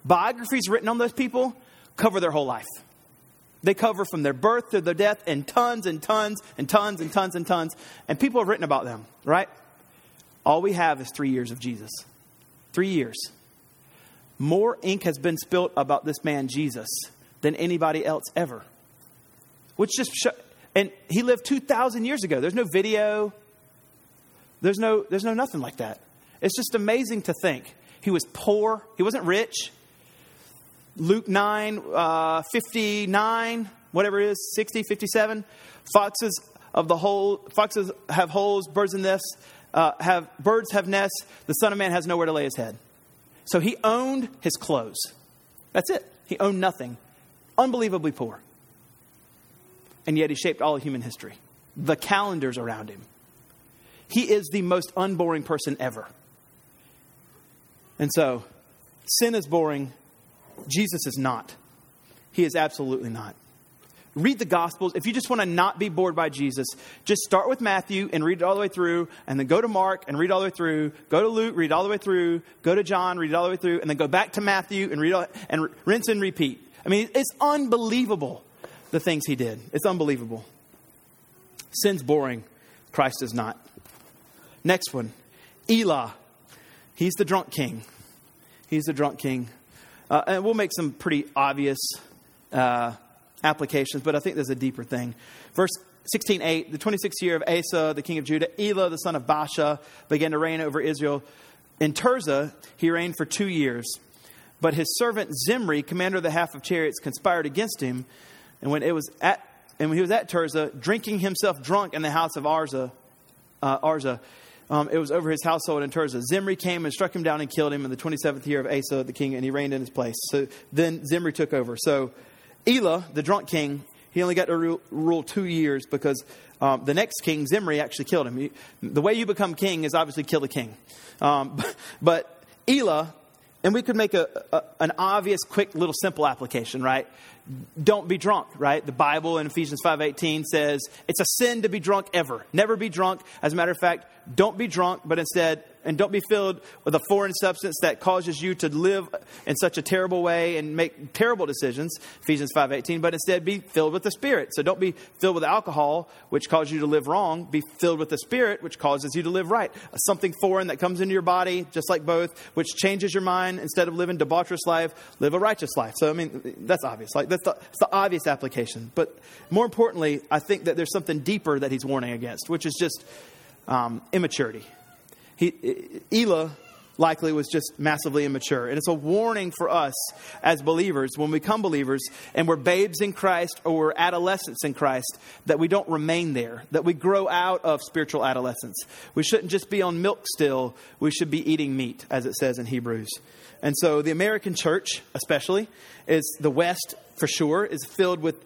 Biographies written on those people cover their whole life. They cover from their birth to their death and tons and tons and tons and tons and tons. And people have written about them, right? All we have is three years of Jesus. Three years. More ink has been spilt about this man, Jesus, than anybody else ever. Which just, and he lived 2,000 years ago. There's no video, there's no, there's no nothing like that. It's just amazing to think. He was poor, he wasn't rich. Luke 9, uh, 59, whatever it is, 60, 57. Foxes of the hole, foxes have holes, birds in nests uh, have birds have nests. The Son of Man has nowhere to lay his head. So he owned his clothes. That's it. He owned nothing. Unbelievably poor. And yet he shaped all of human history. The calendars around him. He is the most unboring person ever. And so, sin is boring. Jesus is not. He is absolutely not read the Gospels. If you just want to not be bored by Jesus, just start with Matthew and read it all the way through, and then go to Mark and read all the way through, go to Luke, read all the way through, go to John, read all the way through, and then go back to Matthew and read all, and rinse and repeat. I mean, it's unbelievable the things he did. It's unbelievable. Sin's boring, Christ is not. Next one, Elah. He's the drunk king. He's the drunk king. Uh, and we'll make some pretty obvious uh, applications, but I think there's a deeper thing. Verse 16:8, the 26th year of Asa, the king of Judah, Elah, the son of Baasha, began to reign over Israel. In Tirzah, he reigned for two years. But his servant Zimri, commander of the half of chariots, conspired against him. And when it was at and when he was at Tirzah, drinking himself drunk in the house of Arza, uh, Arza, um, it was over his household in Tirzah. Zimri came and struck him down and killed him in the 27th year of Asa, the king, and he reigned in his place. So then Zimri took over. So Elah, the drunk king, he only got to rule, two years because um, the next king, Zimri, actually killed him. He, the way you become king is obviously kill the king. Um, but Elah, and we could make a, a, an obvious, quick, little, simple application, right? Don't be drunk, right? The Bible in Ephesians 5.18 says it's a sin to be drunk ever. Never be drunk. As a matter of fact, don't be drunk, but instead and don't be filled with a foreign substance that causes you to live in such a terrible way and make terrible decisions ephesians 5.18 but instead be filled with the spirit. So don't be filled with alcohol which causes you to live wrong. Be filled with the spirit which causes you to live right. Something foreign that comes into your body just like both which changes your mind. Instead of living debaucherous life live a righteous life. So i mean that's obvious. Like that's the, that's the obvious application. But more importantly i think that there's something deeper that he's warning against which is just um, immaturity. He, Elah likely was just massively immature. And it's a warning for us as believers when we become believers and we're babes in Christ or we're adolescents in Christ that we don't remain there, that we grow out of spiritual adolescence. We shouldn't just be on milk still, we should be eating meat, as it says in Hebrews. And so the American church, especially, is the West for sure, is filled with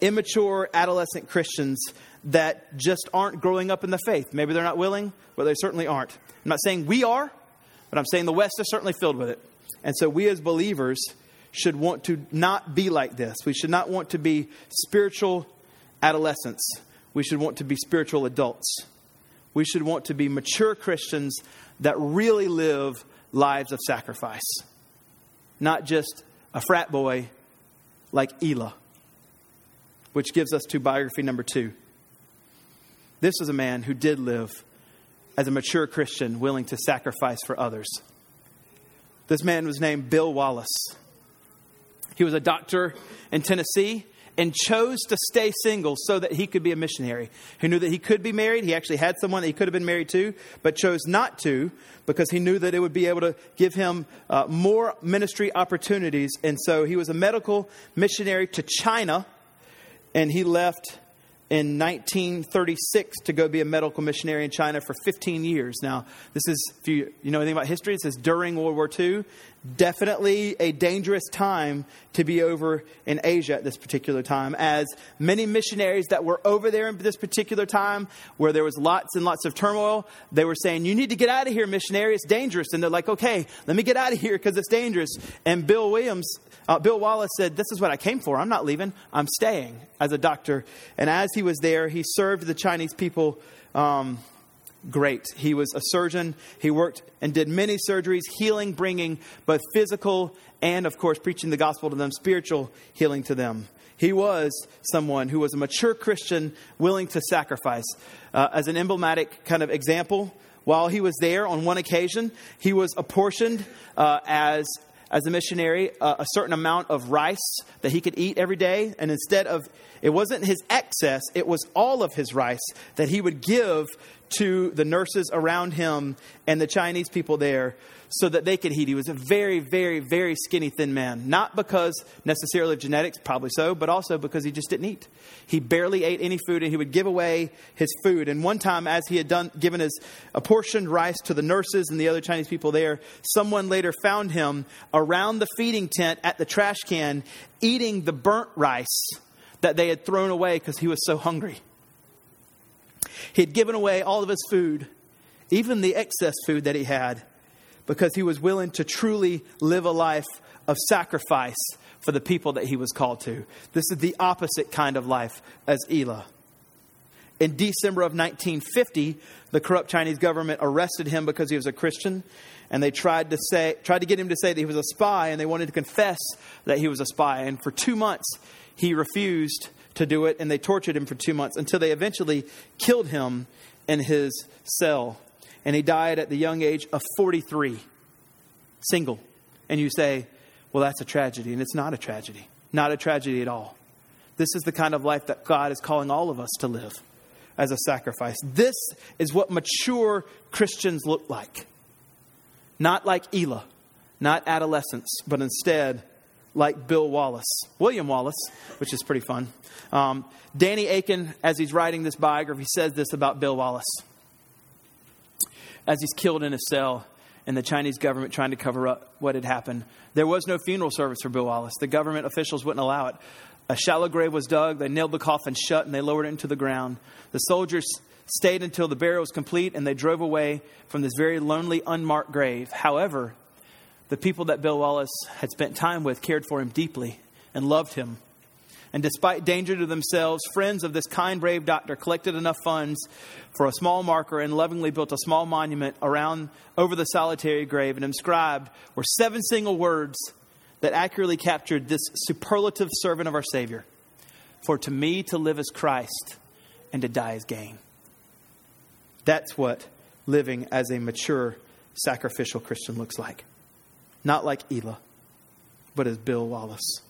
immature adolescent Christians that just aren't growing up in the faith. Maybe they're not willing, but they certainly aren't. I'm not saying we are, but I'm saying the West is certainly filled with it. And so we as believers should want to not be like this. We should not want to be spiritual adolescents. We should want to be spiritual adults. We should want to be mature Christians that really live lives of sacrifice, not just a frat boy like Elah, which gives us to biography number two. This is a man who did live as a mature Christian willing to sacrifice for others. This man was named Bill Wallace. He was a doctor in Tennessee and chose to stay single so that he could be a missionary. He knew that he could be married. He actually had someone that he could have been married to, but chose not to because he knew that it would be able to give him uh, more ministry opportunities. And so he was a medical missionary to China, and he left in 1936 to go be a medical missionary in China for 15 years. Now, this is, if you, you know anything about history, this is during World War II. Definitely a dangerous time to be over in Asia at this particular time, as many missionaries that were over there in this particular time, where there was lots and lots of turmoil, they were saying, You need to get out of here, missionary, it's dangerous. And they're like, Okay, let me get out of here because it's dangerous. And Bill Williams uh, Bill Wallace said, This is what I came for. I'm not leaving. I'm staying as a doctor. And as he was there, he served the Chinese people um, great. He was a surgeon. He worked and did many surgeries, healing, bringing both physical and, of course, preaching the gospel to them, spiritual healing to them. He was someone who was a mature Christian willing to sacrifice. Uh, as an emblematic kind of example, while he was there on one occasion, he was apportioned uh, as as a missionary uh, a certain amount of rice that he could eat every day. And instead of, it wasn't his excess, it was all of his rice that he would give to the nurses around him and the Chinese people there so that they could eat. He was a very, very, very skinny, thin man. Not because necessarily of genetics, probably so, but also because he just didn't eat. He barely ate any food and he would give away his food. And one time, as he had done, given his apportioned rice to the nurses and the other Chinese people there, someone later found him around the feeding tent at the trash can eating the burnt rice that they had thrown away because he was so hungry. He had given away all of his food, even the excess food that he had, because he was willing to truly live a life of sacrifice for the people that he was called to. This is the opposite kind of life as Elah. In December of 1950, the corrupt Chinese government arrested him because he was a Christian, and they tried to say tried to get him to say that he was a spy, and they wanted to confess that he was a spy. And for two months, he refused to do it, and they tortured him for two months until they eventually killed him in his cell. And he died at the young age of 43, single. And you say, well, that's a tragedy. And it's not a tragedy. Not a tragedy at all. This is the kind of life that God is calling all of us to live as a sacrifice. This is what mature Christians look like. Not like Elah, not adolescents, but instead like Bill Wallace, William Wallace, which is pretty fun. Um, Danny Akin, as he's writing this biography, says this about Bill Wallace. As he's killed in a cell, and the Chinese government trying to cover up what had happened. There was no funeral service for Bill Wallace. The government officials wouldn't allow it. A shallow grave was dug, they nailed the coffin shut, and they lowered it into the ground. The soldiers stayed until the burial was complete, and they drove away from this very lonely, unmarked grave. However, the people that Bill Wallace had spent time with cared for him deeply and loved him. And despite danger to themselves, friends of this kind, brave doctor collected enough funds for a small marker and lovingly built a small monument around over the solitary grave and inscribed were seven single words that accurately captured this superlative servant of our Savior. For to me to live is Christ and to die is gain. That's what living as a mature sacrificial Christian looks like. Not like Elah, but as Bill Wallace.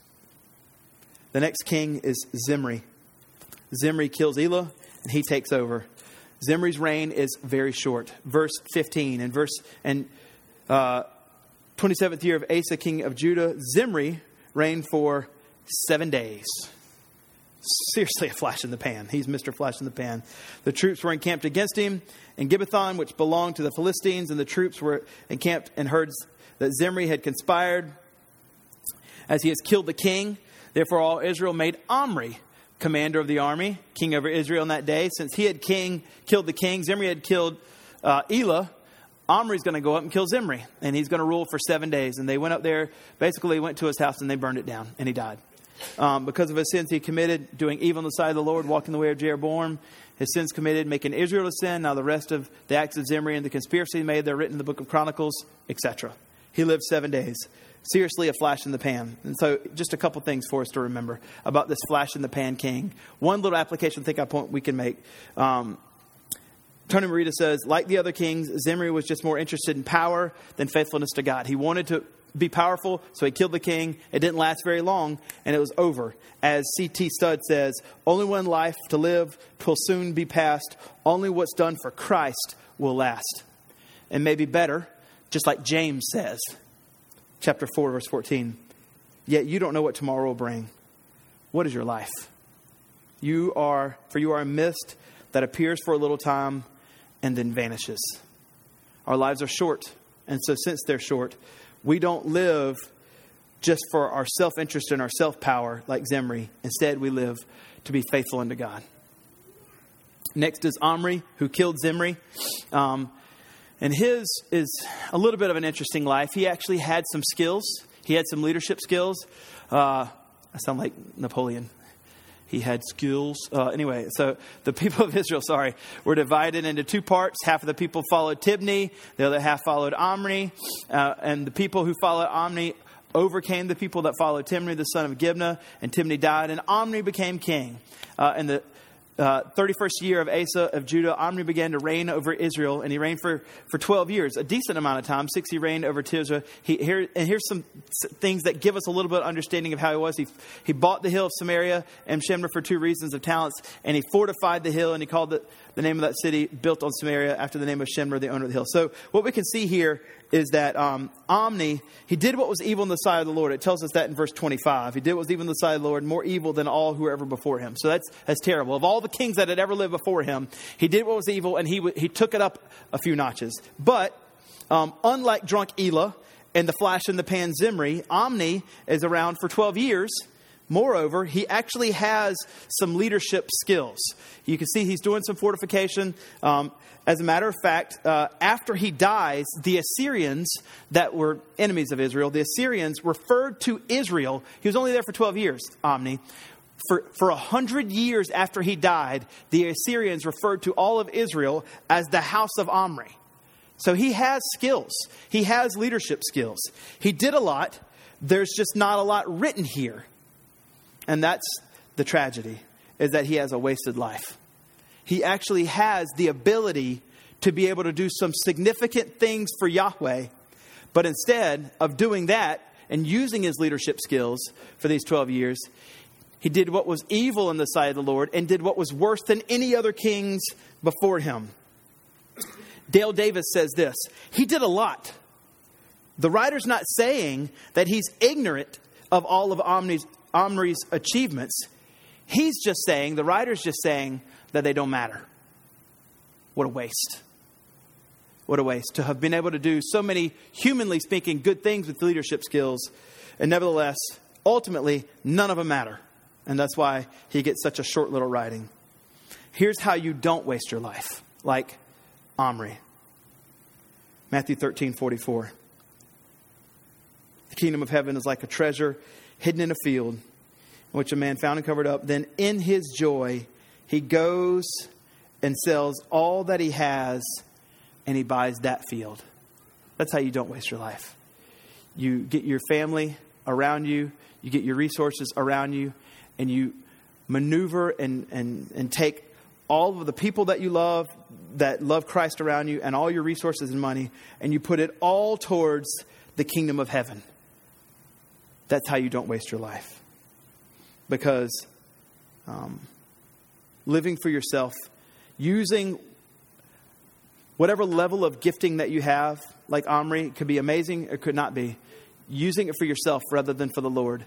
The next king is Zimri. Zimri kills Elah, and he takes over. Zimri's reign is very short. Verse 15 and verse and uh, 27th year of Asa, king of Judah, Zimri reigned for seven days. Seriously, a flash in the pan. He's Mr. Flash in the pan. The troops were encamped against him in Gibbethon, which belonged to the Philistines, and the troops were encamped and heard that Zimri had conspired as he has killed the king. Therefore, all Israel made Omri commander of the army, king over Israel in that day. Since he had king killed the king, Zimri had killed uh, Elah. Omri's going to go up and kill Zimri, and he's going to rule for seven days. And they went up there, basically went to his house, and they burned it down, and he died. Um, because of his sins he committed, doing evil on the side of the Lord, walking the way of Jeroboam. His sins committed, making Israel to sin. Now the rest of the acts of Zimri and the conspiracy made, they're written in the book of Chronicles, etc. He lived seven days. Seriously, a flash in the pan. And so, just a couple things for us to remember about this flash in the pan king. One little application think I point we can make. Um, Tony Merida says, like the other kings, Zimri was just more interested in power than faithfulness to God. He wanted to be powerful, so he killed the king. It didn't last very long, and it was over. As C.T. Studd says, only one life to live, twill soon be past. Only what's done for Christ will last. And maybe better, just like James says, chapter 4, verse 14. Yet you don't know what tomorrow will bring. What is your life? You are, for you are a mist that appears for a little time and then vanishes. Our lives are short, and so since they're short, we don't live just for our self interest and our self power like Zimri. Instead, we live to be faithful unto God. Next is Omri, who killed Zimri. Um, and his is a little bit of an interesting life. He actually had some skills, he had some leadership skills. Uh, I sound like Napoleon. He had skills. Uh, anyway, so the people of Israel, sorry, were divided into two parts. Half of the people followed Tibni, the other half followed Omri. Uh, and the people who followed Omri overcame the people that followed Timni, the son of Gibna, and Timni died, and Omri became king. Uh, and the uh, 31st year of Asa of Judah, Omri began to reign over Israel, and he reigned for, for 12 years, a decent amount of time. Six, he reigned over Tirzah. He, here, and here's some things that give us a little bit of understanding of how he was. He, he bought the hill of Samaria and Shemra for two reasons of talents, and he fortified the hill, and he called it the name of that city, built on Samaria, after the name of Shemra, the owner of the hill. So, what we can see here is that um, Omni, he did what was evil in the sight of the Lord. It tells us that in verse 25. He did what was evil in the sight of the Lord, more evil than all who were ever before him. So, that's, that's terrible. Of all the kings that had ever lived before him, he did what was evil, and he, he took it up a few notches. But, um, unlike drunk Elah and the flash in the pan Zimri, Omni is around for 12 years Moreover, he actually has some leadership skills. You can see he's doing some fortification. Um, as a matter of fact, uh, after he dies, the Assyrians that were enemies of Israel, the Assyrians referred to Israel. He was only there for 12 years, Omni. For, for 100 years after he died, the Assyrians referred to all of Israel as the house of Omri. So he has skills, he has leadership skills. He did a lot. There's just not a lot written here. And that's the tragedy, is that he has a wasted life. He actually has the ability to be able to do some significant things for Yahweh, but instead of doing that and using his leadership skills for these 12 years, he did what was evil in the sight of the Lord and did what was worse than any other kings before him. Dale Davis says this He did a lot. The writer's not saying that he's ignorant of all of Omni's, Omri's achievements. He's just saying, the writer's just saying that they don't matter. What a waste. What a waste to have been able to do so many, humanly speaking, good things with leadership skills, and nevertheless, ultimately, none of them matter. And that's why he gets such a short little writing. Here's how you don't waste your life, like Omri. Matthew 13, 44. The kingdom of heaven is like a treasure hidden in a field, which a man found and covered up. Then in his joy, he goes and sells all that he has and he buys that field. That's how you don't waste your life. You get your family around you, you get your resources around you, and you maneuver and, and, and take all of the people that you love, that love Christ around you, and all your resources and money, and you put it all towards the kingdom of heaven. That's how you don't waste your life. Because um, living for yourself, using whatever level of gifting that you have, like Omri, could be amazing or could not be. Using it for yourself rather than for the Lord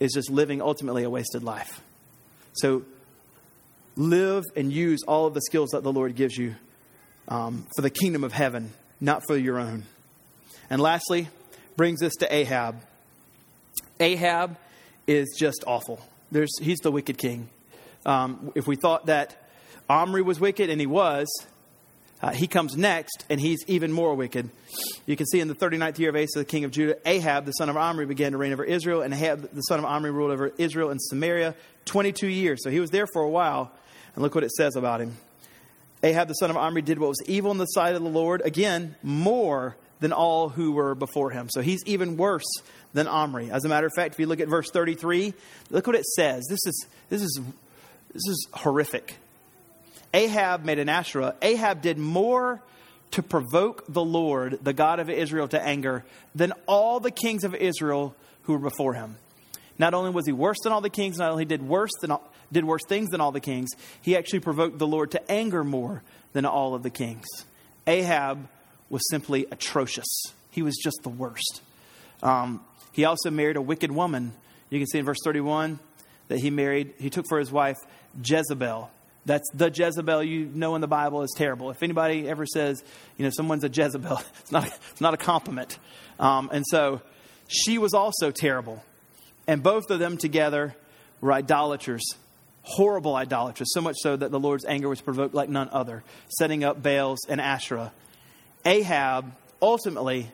is just living ultimately a wasted life. So live and use all of the skills that the Lord gives you um, for the kingdom of heaven, not for your own. And lastly, brings us to Ahab. Ahab is just awful. There's, he's the wicked king. Um, if we thought that Omri was wicked, and he was, uh, he comes next, and he's even more wicked. You can see in the 39th year of Asa, the king of Judah, Ahab, the son of Omri, began to reign over Israel, and Ahab, the son of Omri, ruled over Israel and Samaria 22 years. So he was there for a while, and look what it says about him. Ahab, the son of Omri, did what was evil in the sight of the Lord, again, more than all who were before him. So he's even worse than Omri. As a matter of fact, if you look at verse 33, look what it says. This is, this is, this is horrific. Ahab made an Asherah. Ahab did more to provoke the Lord, the God of Israel, to anger than all the kings of Israel who were before him. Not only was he worse than all the kings, not only did worse than all, did worse things than all the kings, he actually provoked the Lord to anger more than all of the kings. Ahab was simply atrocious. He was just the worst. Um, he also married a wicked woman. You can see in verse 31 that he married, he took for his wife Jezebel. That's the Jezebel you know in the Bible is terrible. If anybody ever says, you know, someone's a Jezebel, it's not, it's not a compliment. Um, and so she was also terrible. And both of them together were idolaters, horrible idolaters, so much so that the Lord's anger was provoked like none other, setting up Baals and Asherah. Ahab ultimately,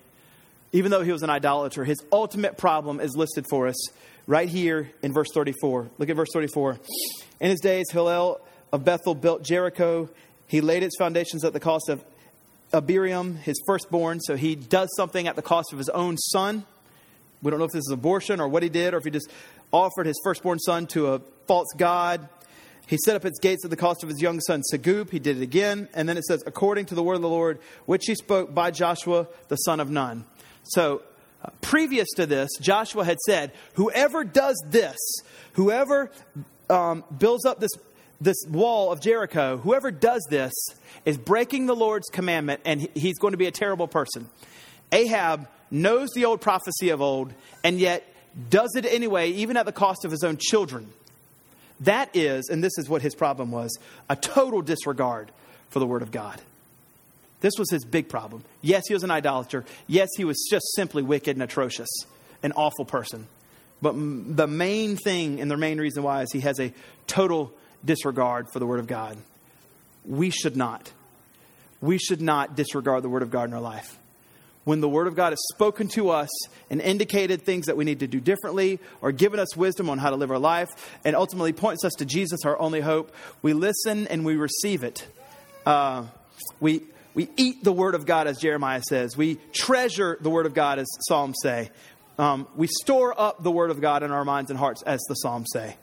even though he was an idolater, his ultimate problem is listed for us right here in verse 34. Look at verse 34. In his days, Hiel of Bethel built Jericho. He laid its foundations at the cost of Abiram, his firstborn. So he does something at the cost of his own son. We don't know if this is abortion or what he did, or if he just offered his firstborn son to a false god. He set up its gates at the cost of his young son Segub. He did it again. And then it says, according to the word of the Lord, which he spoke by Joshua, the son of Nun. So, uh, previous to this, Joshua had said, whoever does this, whoever um, builds up this, this wall of Jericho, whoever does this is breaking the Lord's commandment and he's going to be a terrible person. Ahab knows the old prophecy of old and yet does it anyway, even at the cost of his own children. That is, and this is what his problem was, a total disregard for the Word of God. This was his big problem. Yes, he was an idolater. Yes, he was just simply wicked and atrocious, an awful person. But the main thing and the main reason why is he has a total disregard for the Word of God. We should not. We should not disregard the Word of God in our life when the Word of God has spoken to us and indicated things that we need to do differently or given us wisdom on how to live our life and ultimately points us to Jesus, our only hope, we listen and we receive it. Uh, we, we eat the Word of God, as Jeremiah says. We treasure the Word of God, as Psalms say. Um, we store up the Word of God in our minds and hearts, as the Psalms say.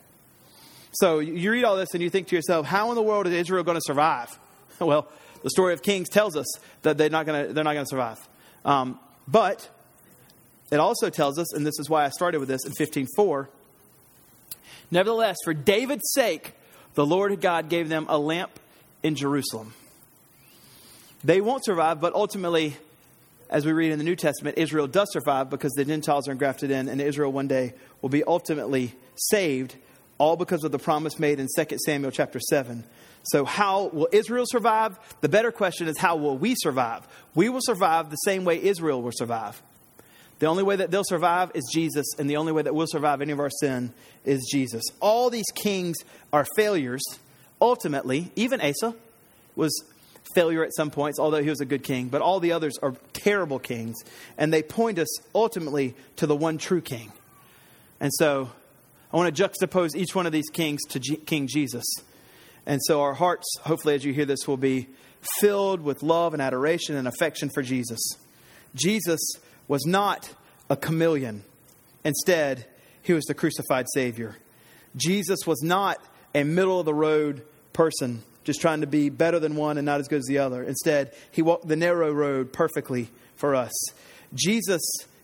So you read all this and you think to yourself, how in the world is Israel going to survive? Well, the story of Kings tells us that they're not going to, they're not going to survive. Um, but it also tells us, and this is why I started with this in 15:4. Nevertheless, for David's sake, the Lord God gave them a lamp in Jerusalem. They won't survive, but ultimately, as we read in the New Testament, Israel does survive because the Gentiles are engrafted in, and Israel one day will be ultimately saved, all because of the promise made in 2 Samuel chapter 7 so, how will Israel survive? The better question is, how will we survive? We will survive the same way Israel will survive. The only way that they'll survive is Jesus, and the only way that we'll survive any of our sin is Jesus. All these kings are failures. Ultimately, even Asa was failure at some points, although he was a good king, but all the others are terrible kings, and they point us ultimately to the one true king. And so, I want to juxtapose each one of these kings to G- King Jesus. And so our hearts, hopefully, as you hear this, will be filled with love and adoration and affection for Jesus. Jesus was not a chameleon. Instead, he was the crucified Savior. Jesus was not a middle of the road person, just trying to be better than one and not as good as the other. Instead, he walked the narrow road perfectly for us. Jesus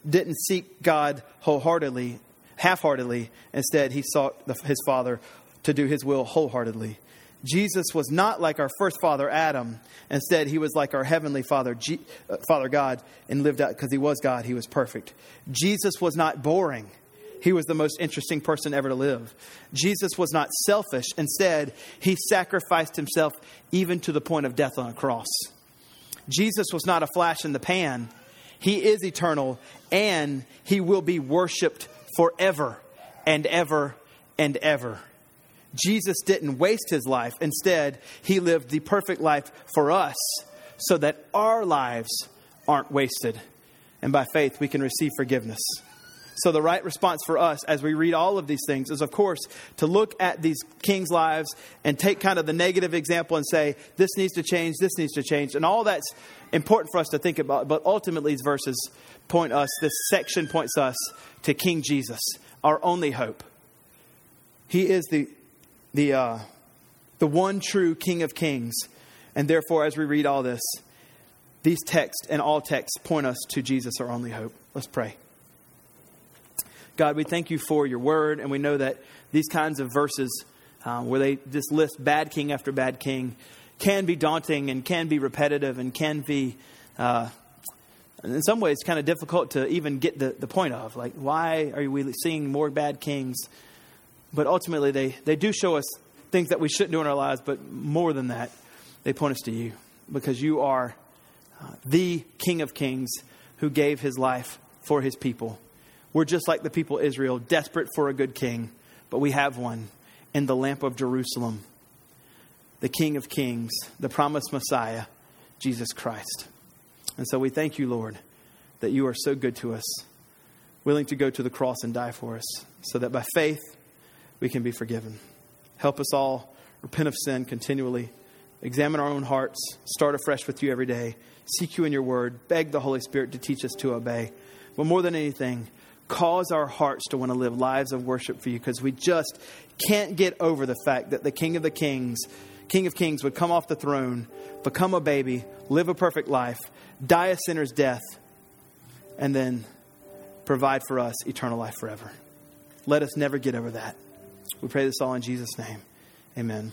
didn't seek God wholeheartedly, half heartedly. Instead, he sought the, his Father to do his will wholeheartedly. Jesus was not like our first father Adam. Instead, he was like our heavenly Father, G- uh, Father God, and lived out because he was God. He was perfect. Jesus was not boring. He was the most interesting person ever to live. Jesus was not selfish. Instead, he sacrificed himself even to the point of death on a cross. Jesus was not a flash in the pan. He is eternal and he will be worshiped forever and ever and ever. Jesus didn't waste his life. Instead, he lived the perfect life for us so that our lives aren't wasted. And by faith, we can receive forgiveness. So, the right response for us as we read all of these things is, of course, to look at these kings' lives and take kind of the negative example and say, this needs to change, this needs to change. And all that's important for us to think about. But ultimately, these verses point us, this section points us to King Jesus, our only hope. He is the, the, uh, the one true King of Kings. And therefore, as we read all this, these texts and all texts point us to Jesus, our only hope. Let's pray. God, we thank you for your word, and we know that these kinds of verses, uh, where they just list bad king after bad king, can be daunting and can be repetitive and can be, uh, in some ways, kind of difficult to even get the, the point of. Like, why are we seeing more bad kings? But ultimately, they, they do show us things that we shouldn't do in our lives, but more than that, they point us to you because you are uh, the King of Kings who gave his life for his people. We're just like the people Israel, desperate for a good king, but we have one in the lamp of Jerusalem, the King of Kings, the promised Messiah, Jesus Christ. And so we thank you, Lord, that you are so good to us, willing to go to the cross and die for us, so that by faith we can be forgiven. Help us all repent of sin continually, examine our own hearts, start afresh with you every day, seek you in your word, beg the Holy Spirit to teach us to obey. But more than anything, cause our hearts to want to live lives of worship for you because we just can't get over the fact that the King of the Kings, King of Kings, would come off the throne, become a baby, live a perfect life, die a sinner's death, and then provide for us eternal life forever. Let us never get over that. We pray this all in Jesus' name. Amen.